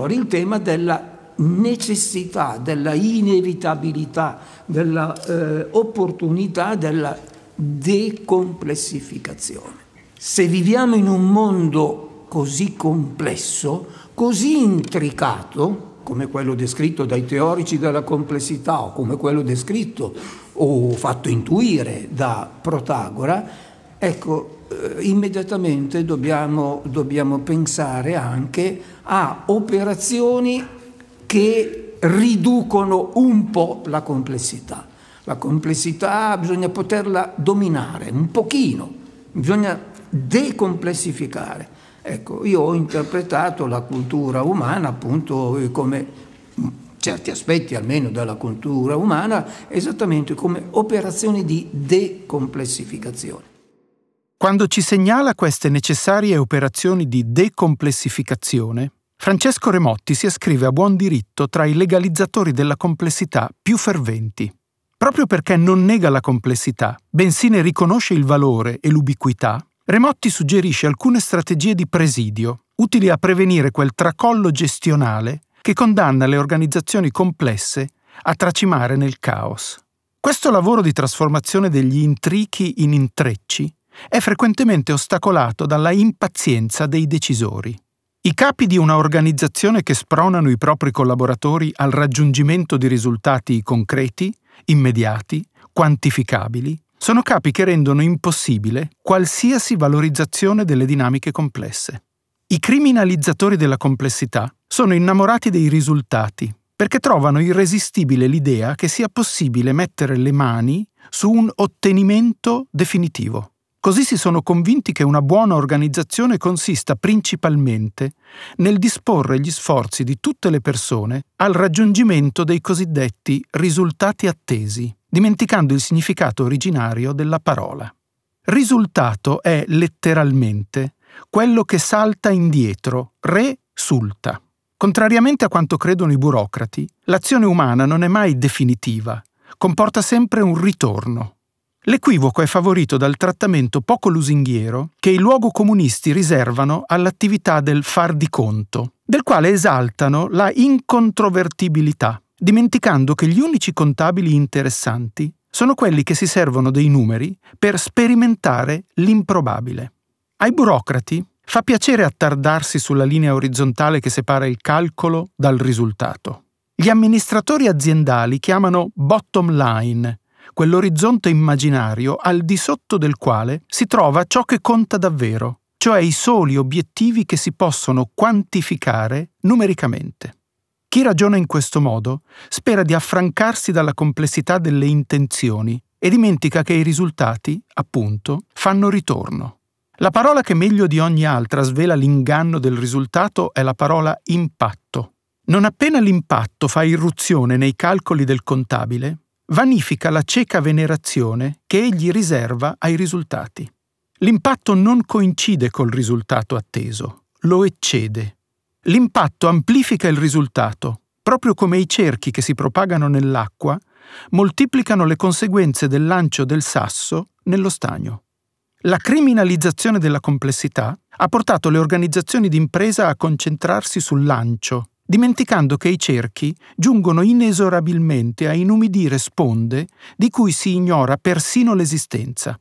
fuori il tema della necessità, della inevitabilità, della eh, opportunità della decomplessificazione. Se viviamo in un mondo così complesso, così intricato, come quello descritto dai teorici della complessità o come quello descritto o fatto intuire da Protagora, ecco, immediatamente dobbiamo, dobbiamo pensare anche a operazioni che riducono un po' la complessità. La complessità bisogna poterla dominare un pochino, bisogna decomplessificare. Ecco, io ho interpretato la cultura umana appunto come certi aspetti almeno della cultura umana esattamente come operazioni di decomplessificazione. Quando ci segnala queste necessarie operazioni di decomplessificazione, Francesco Remotti si ascrive a buon diritto tra i legalizzatori della complessità più ferventi. Proprio perché non nega la complessità, bensì ne riconosce il valore e l'ubiquità, Remotti suggerisce alcune strategie di presidio, utili a prevenire quel tracollo gestionale che condanna le organizzazioni complesse a tracimare nel caos. Questo lavoro di trasformazione degli intrichi in intrecci è frequentemente ostacolato dalla impazienza dei decisori. I capi di una organizzazione che spronano i propri collaboratori al raggiungimento di risultati concreti, immediati, quantificabili, sono capi che rendono impossibile qualsiasi valorizzazione delle dinamiche complesse. I criminalizzatori della complessità sono innamorati dei risultati perché trovano irresistibile l'idea che sia possibile mettere le mani su un ottenimento definitivo. Così si sono convinti che una buona organizzazione consista principalmente nel disporre gli sforzi di tutte le persone al raggiungimento dei cosiddetti risultati attesi, dimenticando il significato originario della parola. Risultato è letteralmente quello che salta indietro, resulta. Contrariamente a quanto credono i burocrati, l'azione umana non è mai definitiva, comporta sempre un ritorno, L'equivoco è favorito dal trattamento poco lusinghiero che i luogocomunisti riservano all'attività del far di conto, del quale esaltano la incontrovertibilità, dimenticando che gli unici contabili interessanti sono quelli che si servono dei numeri per sperimentare l'improbabile. Ai burocrati fa piacere attardarsi sulla linea orizzontale che separa il calcolo dal risultato. Gli amministratori aziendali chiamano bottom line quell'orizzonte immaginario al di sotto del quale si trova ciò che conta davvero, cioè i soli obiettivi che si possono quantificare numericamente. Chi ragiona in questo modo spera di affrancarsi dalla complessità delle intenzioni e dimentica che i risultati, appunto, fanno ritorno. La parola che meglio di ogni altra svela l'inganno del risultato è la parola impatto. Non appena l'impatto fa irruzione nei calcoli del contabile, vanifica la cieca venerazione che egli riserva ai risultati. L'impatto non coincide col risultato atteso, lo eccede. L'impatto amplifica il risultato, proprio come i cerchi che si propagano nell'acqua moltiplicano le conseguenze del lancio del sasso nello stagno. La criminalizzazione della complessità ha portato le organizzazioni d'impresa a concentrarsi sul lancio, dimenticando che i cerchi giungono inesorabilmente a inumidire sponde di cui si ignora persino l'esistenza.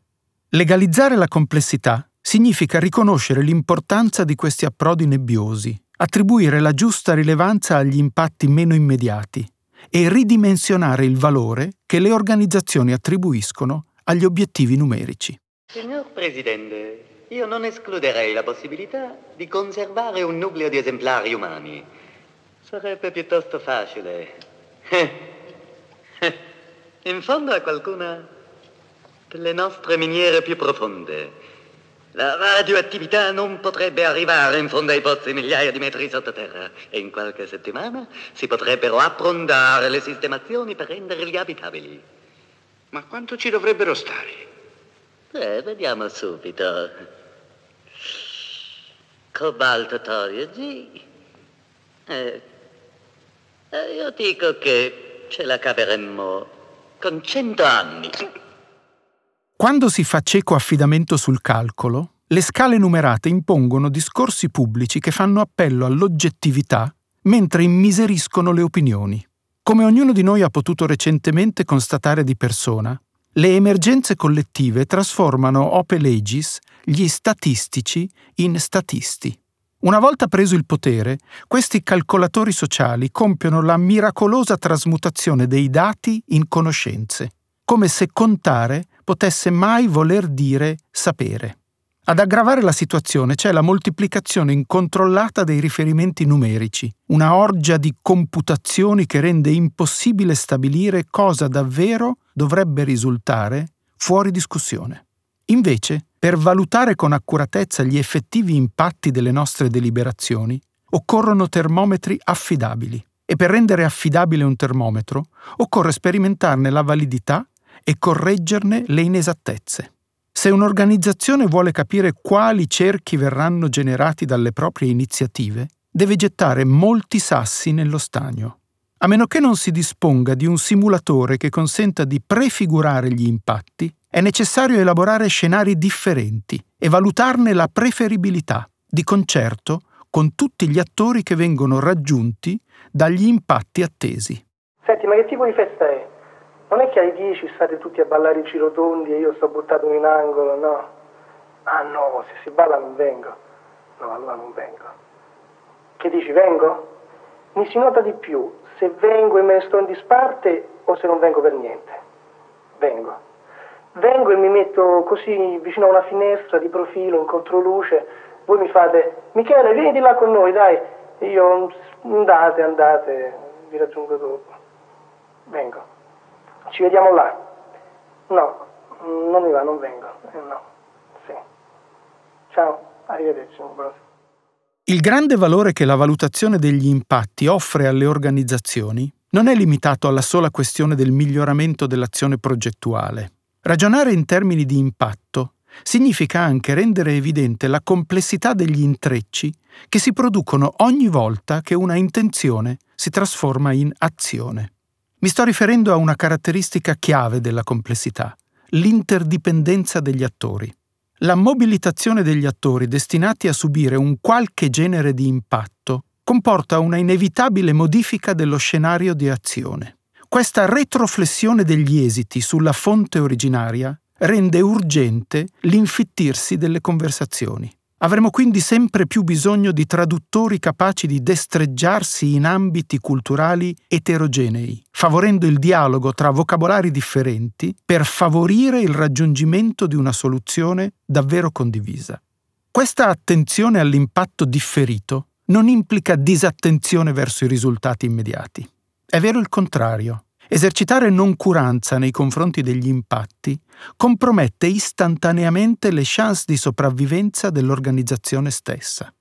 Legalizzare la complessità significa riconoscere l'importanza di questi approdi nebbiosi, attribuire la giusta rilevanza agli impatti meno immediati e ridimensionare il valore che le organizzazioni attribuiscono agli obiettivi numerici. Signor Presidente, io non escluderei la possibilità di conservare un nucleo di esemplari umani Sarebbe piuttosto facile. In fondo a qualcuna delle nostre miniere più profonde. La radioattività non potrebbe arrivare in fondo ai pozzi migliaia di metri sottoterra e in qualche settimana si potrebbero approndare le sistemazioni per renderli abitabili. Ma quanto ci dovrebbero stare? Eh, vediamo subito. Cobalto, torio G. Eh, eh, io dico che ce la caveremmo con cento anni. Quando si fa cieco affidamento sul calcolo, le scale numerate impongono discorsi pubblici che fanno appello all'oggettività mentre immiseriscono le opinioni. Come ognuno di noi ha potuto recentemente constatare di persona, le emergenze collettive trasformano ope legis gli statistici in statisti. Una volta preso il potere, questi calcolatori sociali compiono la miracolosa trasmutazione dei dati in conoscenze, come se contare potesse mai voler dire sapere. Ad aggravare la situazione c'è la moltiplicazione incontrollata dei riferimenti numerici, una orgia di computazioni che rende impossibile stabilire cosa davvero dovrebbe risultare fuori discussione. Invece, per valutare con accuratezza gli effettivi impatti delle nostre deliberazioni, occorrono termometri affidabili e per rendere affidabile un termometro occorre sperimentarne la validità e correggerne le inesattezze. Se un'organizzazione vuole capire quali cerchi verranno generati dalle proprie iniziative, deve gettare molti sassi nello stagno. A meno che non si disponga di un simulatore che consenta di prefigurare gli impatti, è necessario elaborare scenari differenti e valutarne la preferibilità, di concerto con tutti gli attori che vengono raggiunti dagli impatti attesi. Senti, ma che tipo di festa è? Non è che ai 10 state tutti a ballare i girotondi e io sto buttato in angolo, no? Ah no, se si balla non vengo. No, allora non vengo. Che dici, vengo? Mi si nota di più se vengo e me ne sto in disparte o se non vengo per niente. Vengo. Vengo e mi metto così vicino a una finestra di profilo, in controluce. Voi mi fate, Michele, vieni di là con noi, dai. E io, andate, andate, vi raggiungo dopo. Vengo. Ci vediamo là. No, non mi va, non vengo. Eh, no. Sì. Ciao, arrivederci. Buonasera. Il grande valore che la valutazione degli impatti offre alle organizzazioni non è limitato alla sola questione del miglioramento dell'azione progettuale. Ragionare in termini di impatto significa anche rendere evidente la complessità degli intrecci che si producono ogni volta che una intenzione si trasforma in azione. Mi sto riferendo a una caratteristica chiave della complessità, l'interdipendenza degli attori. La mobilitazione degli attori destinati a subire un qualche genere di impatto comporta una inevitabile modifica dello scenario di azione. Questa retroflessione degli esiti sulla fonte originaria rende urgente l'infittirsi delle conversazioni. Avremo quindi sempre più bisogno di traduttori capaci di destreggiarsi in ambiti culturali eterogenei, favorendo il dialogo tra vocabolari differenti per favorire il raggiungimento di una soluzione davvero condivisa. Questa attenzione all'impatto differito non implica disattenzione verso i risultati immediati. È vero il contrario. Esercitare noncuranza nei confronti degli impatti compromette istantaneamente le chance di sopravvivenza dell'organizzazione stessa.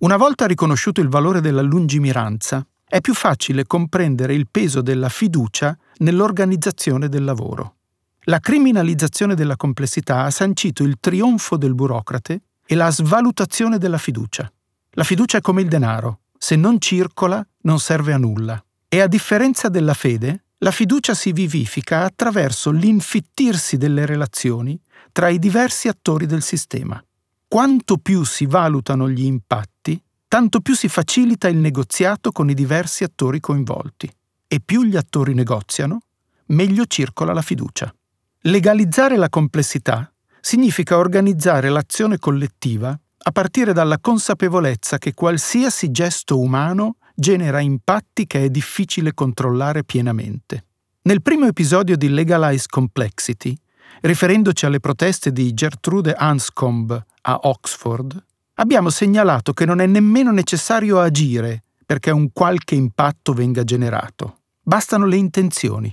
Una volta riconosciuto il valore della lungimiranza, è più facile comprendere il peso della fiducia nell'organizzazione del lavoro. La criminalizzazione della complessità ha sancito il trionfo del burocrate e la svalutazione della fiducia. La fiducia è come il denaro, se non circola non serve a nulla. E a differenza della fede, la fiducia si vivifica attraverso l'infittirsi delle relazioni tra i diversi attori del sistema. Quanto più si valutano gli impatti, tanto più si facilita il negoziato con i diversi attori coinvolti. E più gli attori negoziano, meglio circola la fiducia. Legalizzare la complessità significa organizzare l'azione collettiva a partire dalla consapevolezza che qualsiasi gesto umano genera impatti che è difficile controllare pienamente. Nel primo episodio di Legalize Complexity, riferendoci alle proteste di Gertrude Anscombe a Oxford, abbiamo segnalato che non è nemmeno necessario agire perché un qualche impatto venga generato. Bastano le intenzioni.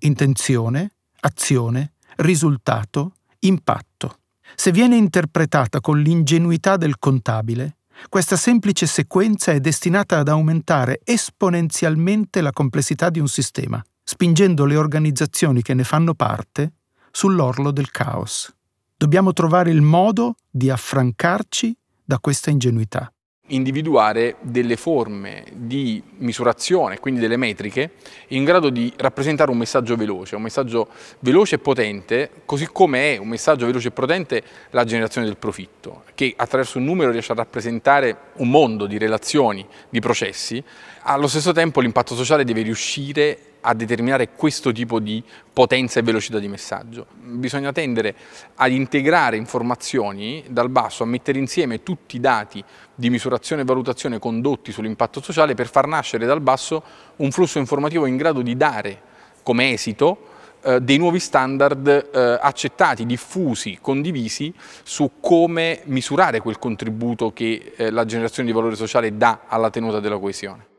Intenzione, azione, risultato, impatto. Se viene interpretata con l'ingenuità del contabile, questa semplice sequenza è destinata ad aumentare esponenzialmente la complessità di un sistema, spingendo le organizzazioni che ne fanno parte sull'orlo del caos. Dobbiamo trovare il modo di affrancarci da questa ingenuità. Individuare delle forme di misurazione, quindi delle metriche, in grado di rappresentare un messaggio veloce, un messaggio veloce e potente, così come è un messaggio veloce e potente la generazione del profitto, che attraverso un numero riesce a rappresentare un mondo di relazioni, di processi, allo stesso tempo l'impatto sociale deve riuscire a determinare questo tipo di potenza e velocità di messaggio. Bisogna tendere ad integrare informazioni dal basso, a mettere insieme tutti i dati di misurazione e valutazione condotti sull'impatto sociale per far nascere dal basso un flusso informativo in grado di dare come esito eh, dei nuovi standard eh, accettati, diffusi, condivisi su come misurare quel contributo che eh, la generazione di valore sociale dà alla tenuta della coesione.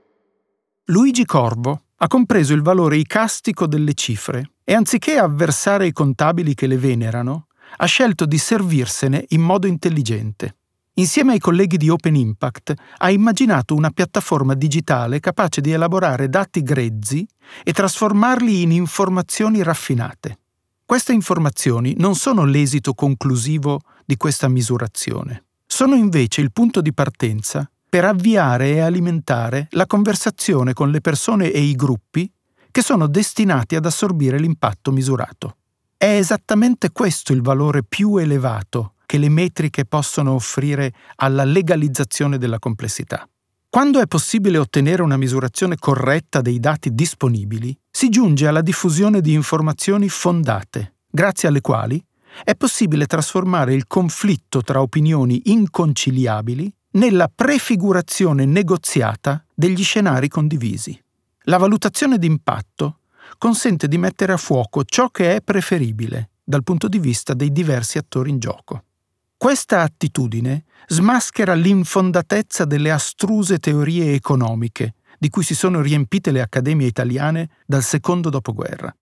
Luigi Corvo ha compreso il valore icastico delle cifre e anziché avversare i contabili che le venerano, ha scelto di servirsene in modo intelligente. Insieme ai colleghi di Open Impact ha immaginato una piattaforma digitale capace di elaborare dati grezzi e trasformarli in informazioni raffinate. Queste informazioni non sono l'esito conclusivo di questa misurazione, sono invece il punto di partenza per avviare e alimentare la conversazione con le persone e i gruppi che sono destinati ad assorbire l'impatto misurato. È esattamente questo il valore più elevato che le metriche possono offrire alla legalizzazione della complessità. Quando è possibile ottenere una misurazione corretta dei dati disponibili, si giunge alla diffusione di informazioni fondate, grazie alle quali è possibile trasformare il conflitto tra opinioni inconciliabili nella prefigurazione negoziata degli scenari condivisi. La valutazione d'impatto consente di mettere a fuoco ciò che è preferibile dal punto di vista dei diversi attori in gioco. Questa attitudine smaschera l'infondatezza delle astruse teorie economiche di cui si sono riempite le accademie italiane dal secondo dopoguerra.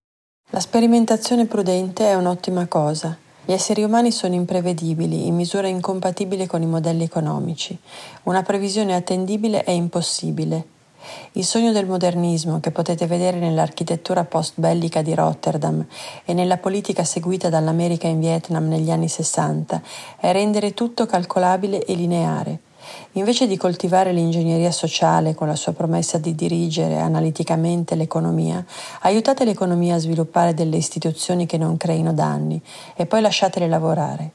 La sperimentazione prudente è un'ottima cosa gli esseri umani sono imprevedibili, in misura incompatibile con i modelli economici. Una previsione attendibile è impossibile. Il sogno del modernismo, che potete vedere nell'architettura post-bellica di Rotterdam e nella politica seguita dall'America in Vietnam negli anni Sessanta, è rendere tutto calcolabile e lineare. Invece di coltivare l'ingegneria sociale con la sua promessa di dirigere analiticamente l'economia, aiutate l'economia a sviluppare delle istituzioni che non creino danni e poi lasciatele lavorare.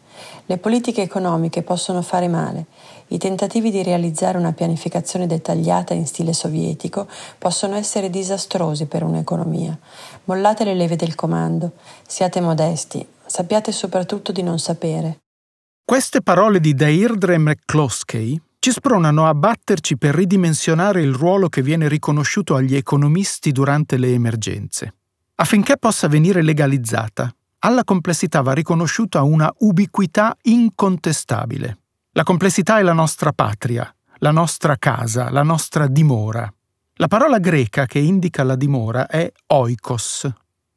Le politiche economiche possono fare male. I tentativi di realizzare una pianificazione dettagliata in stile sovietico possono essere disastrosi per un'economia. Mollate le leve del comando, siate modesti, sappiate soprattutto di non sapere. Queste parole di Deirdre McCloskey ci spronano a batterci per ridimensionare il ruolo che viene riconosciuto agli economisti durante le emergenze. Affinché possa venire legalizzata, alla complessità va riconosciuta una ubiquità incontestabile. La complessità è la nostra patria, la nostra casa, la nostra dimora. La parola greca che indica la dimora è oikos.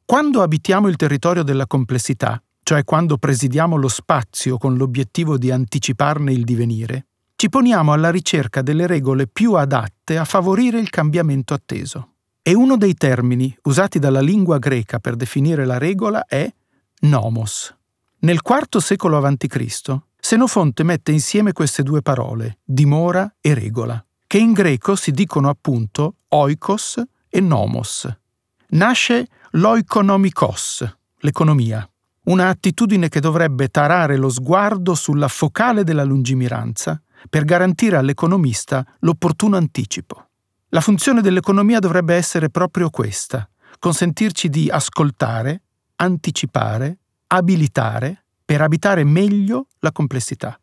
Quando abitiamo il territorio della complessità, cioè quando presidiamo lo spazio con l'obiettivo di anticiparne il divenire, ci poniamo alla ricerca delle regole più adatte a favorire il cambiamento atteso. E uno dei termini usati dalla lingua greca per definire la regola è nomos. Nel IV secolo a.C. Senofonte mette insieme queste due parole, dimora e regola, che in greco si dicono appunto oikos e nomos. Nasce l'oikonomikos, l'economia, una attitudine che dovrebbe tarare lo sguardo sulla focale della lungimiranza per garantire all'economista l'opportuno anticipo. La funzione dell'economia dovrebbe essere proprio questa, consentirci di ascoltare, anticipare, abilitare per abitare meglio la complessità.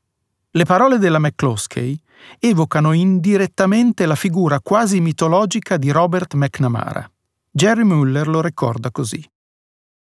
Le parole della McCloskey evocano indirettamente la figura quasi mitologica di Robert McNamara. Jerry Muller lo ricorda così.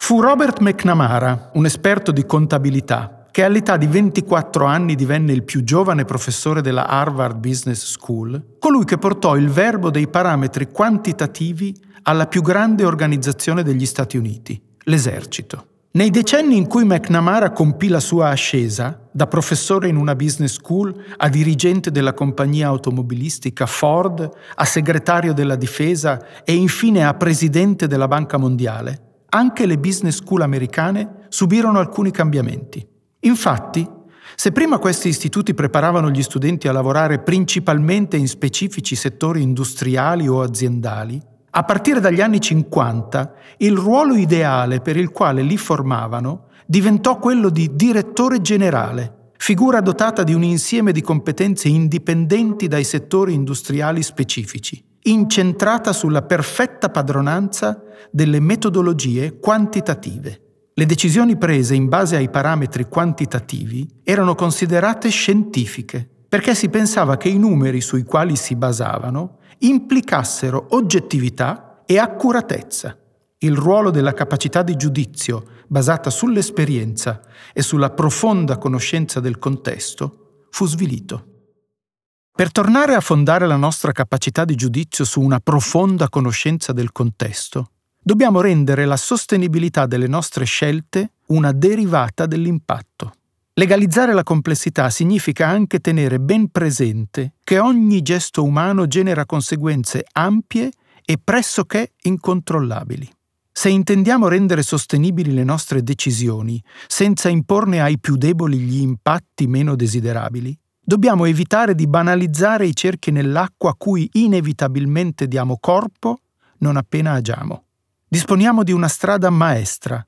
Fu Robert McNamara, un esperto di contabilità, che all'età di 24 anni divenne il più giovane professore della Harvard Business School, colui che portò il verbo dei parametri quantitativi alla più grande organizzazione degli Stati Uniti, l'esercito. Nei decenni in cui McNamara compì la sua ascesa, da professore in una business school a dirigente della compagnia automobilistica Ford, a segretario della difesa e infine a presidente della Banca Mondiale, anche le business school americane subirono alcuni cambiamenti. Infatti, Se prima questi istituti preparavano gli studenti a lavorare principalmente in specifici settori industriali o aziendali, a partire dagli anni 50 il ruolo ideale per il quale li formavano diventò quello di direttore generale, figura dotata di un insieme di competenze indipendenti dai settori industriali specifici, incentrata sulla perfetta padronanza delle metodologie quantitative. Le decisioni prese in base ai parametri quantitativi erano considerate scientifiche, perché si pensava che i numeri sui quali si basavano implicassero oggettività e accuratezza. Il ruolo della capacità di giudizio basata sull'esperienza e sulla profonda conoscenza del contesto fu svilito. Per tornare a fondare la nostra capacità di giudizio su una profonda conoscenza del contesto, dobbiamo rendere la sostenibilità delle nostre scelte una derivata dell'impatto. Legalizzare la complessità significa anche tenere ben presente che ogni gesto umano genera conseguenze ampie e pressoché incontrollabili. Se intendiamo rendere sostenibili le nostre decisioni senza imporne ai più deboli gli impatti meno desiderabili, dobbiamo evitare di banalizzare i cerchi nell'acqua a cui inevitabilmente diamo corpo non appena agiamo. Disponiamo di una strada maestra.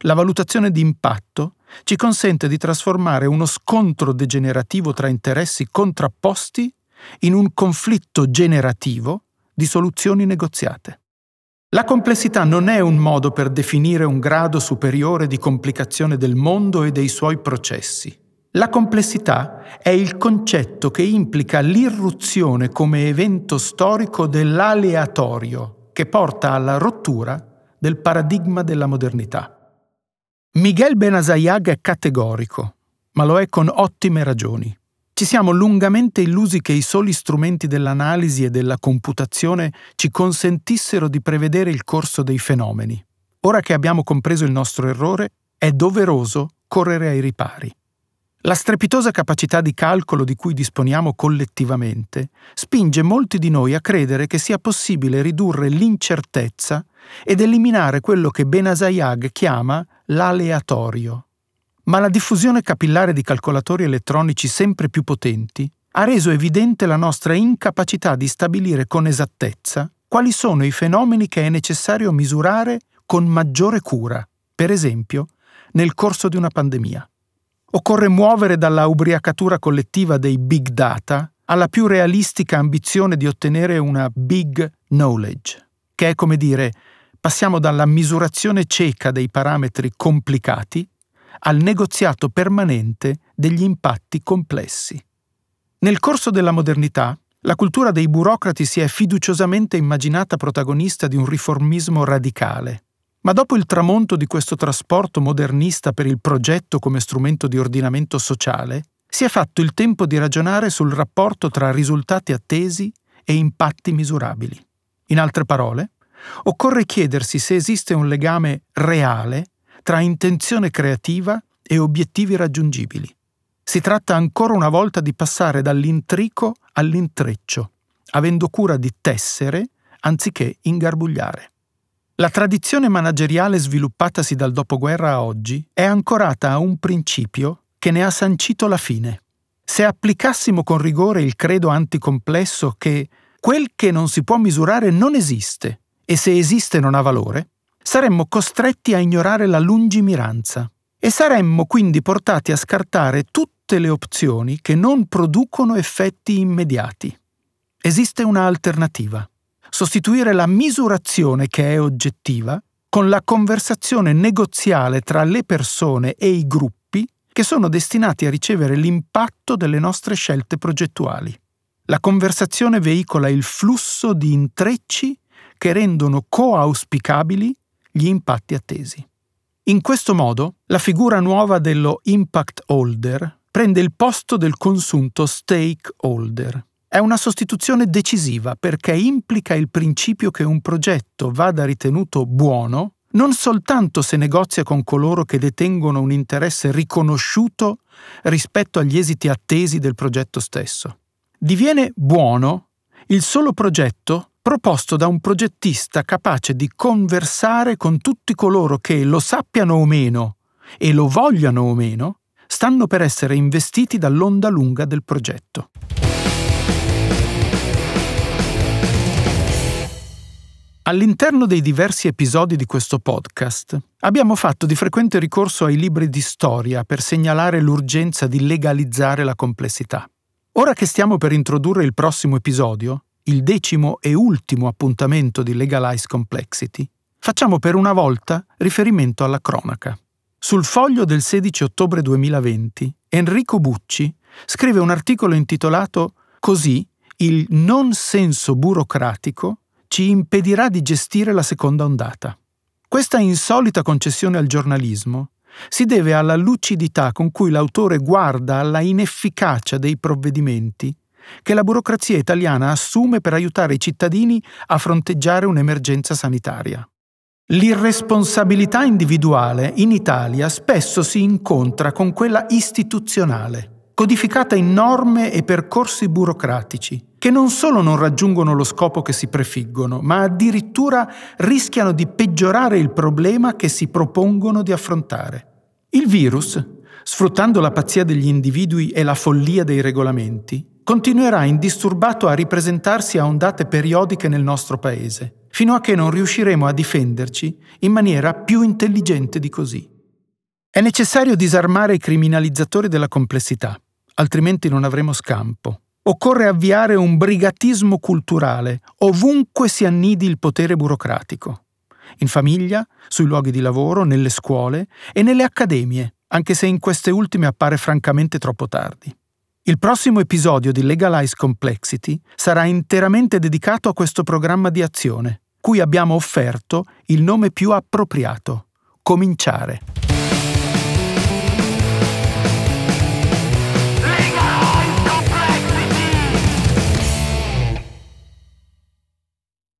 La valutazione di impatto ci consente di trasformare uno scontro degenerativo tra interessi contrapposti in un conflitto generativo di soluzioni negoziate. La complessità non è un modo per definire un grado superiore di complicazione del mondo e dei suoi processi. La complessità è il concetto che implica l'irruzione come evento storico dell'aleatorio che porta alla rottura del paradigma della modernità. Miguel Benazayag è categorico, ma lo è con ottime ragioni. Ci siamo lungamente illusi che i soli strumenti dell'analisi e della computazione ci consentissero di prevedere il corso dei fenomeni. Ora che abbiamo compreso il nostro errore, è doveroso correre ai ripari. La strepitosa capacità di calcolo di cui disponiamo collettivamente spinge molti di noi a credere che sia possibile ridurre l'incertezza ed eliminare quello che Benazayag chiama l'aleatorio. Ma la diffusione capillare di calcolatori elettronici sempre più potenti ha reso evidente la nostra incapacità di stabilire con esattezza quali sono i fenomeni che è necessario misurare con maggiore cura, per esempio nel corso di una pandemia. Occorre muovere dalla ubriacatura collettiva dei big data alla più realistica ambizione di ottenere una big knowledge, che è come dire passiamo dalla misurazione cieca dei parametri complicati al negoziato permanente degli impatti complessi. Nel corso della modernità, la cultura dei burocrati si è fiduciosamente immaginata protagonista di un riformismo radicale, ma dopo il tramonto di questo trasporto modernista per il progetto come strumento di ordinamento sociale, si è fatto il tempo di ragionare sul rapporto tra risultati attesi e impatti misurabili. In altre parole, occorre chiedersi se esiste un legame reale tra intenzione creativa e obiettivi raggiungibili. Si tratta ancora una volta di passare dall'intrico all'intreccio, avendo cura di tessere anziché ingarbugliare. La tradizione manageriale sviluppatasi dal dopoguerra a oggi è ancorata a un principio che ne ha sancito la fine. Se applicassimo con rigore il credo anticomplesso che quel che non si può misurare non esiste e se esiste non ha valore, saremmo costretti a ignorare la lungimiranza e saremmo quindi portati a scartare tutte le opzioni che non producono effetti immediati. Esiste un'alternativa sostituire la misurazione che è oggettiva con la conversazione negoziale tra le persone e i gruppi che sono destinati a ricevere l'impatto delle nostre scelte progettuali. La conversazione veicola il flusso di intrecci che rendono coauspicabili gli impatti attesi. In questo modo, la figura nuova dello impact holder prende il posto del consunto stakeholder è una sostituzione decisiva perché implica il principio che un progetto vada ritenuto buono non soltanto se negozia con coloro che detengono un interesse riconosciuto rispetto agli esiti attesi del progetto stesso. Diviene buono il solo progetto proposto da un progettista capace di conversare con tutti coloro che lo sappiano o meno e lo vogliano o meno stanno per essere investiti dall'onda lunga del progetto. All'interno dei diversi episodi di questo podcast abbiamo fatto di frequente ricorso ai libri di storia per segnalare l'urgenza di legalizzare la complessità. Ora che stiamo per introdurre il prossimo episodio, il decimo e ultimo appuntamento di Legalize Complexity, facciamo per una volta riferimento alla cronaca. Sul foglio del 16 ottobre 2020, Enrico Bucci scrive un articolo intitolato Così il non senso burocratico ci impedirà di gestire la seconda ondata. Questa insolita concessione al giornalismo si deve alla lucidità con cui l'autore guarda alla inefficacia dei provvedimenti che la burocrazia italiana assume per aiutare i cittadini a fronteggiare un'emergenza sanitaria. L'irresponsabilità individuale in Italia spesso si incontra con quella istituzionale codificata in norme e percorsi burocratici, che non solo non raggiungono lo scopo che si prefiggono, ma addirittura rischiano di peggiorare il problema che si propongono di affrontare. Il virus, sfruttando la pazzia degli individui e la follia dei regolamenti, continuerà indisturbato a ripresentarsi a ondate periodiche nel nostro Paese, fino a che non riusciremo a difenderci in maniera più intelligente di così. È necessario disarmare i criminalizzatori della complessità, altrimenti non avremo scampo. Occorre avviare un brigatismo culturale ovunque si annidi il potere burocratico. In famiglia, sui luoghi di lavoro, nelle scuole e nelle accademie, anche se in queste ultime appare francamente troppo tardi. Il prossimo episodio di Legalize Complexity sarà interamente dedicato a questo programma di azione, cui abbiamo offerto il nome più appropriato, Cominciare.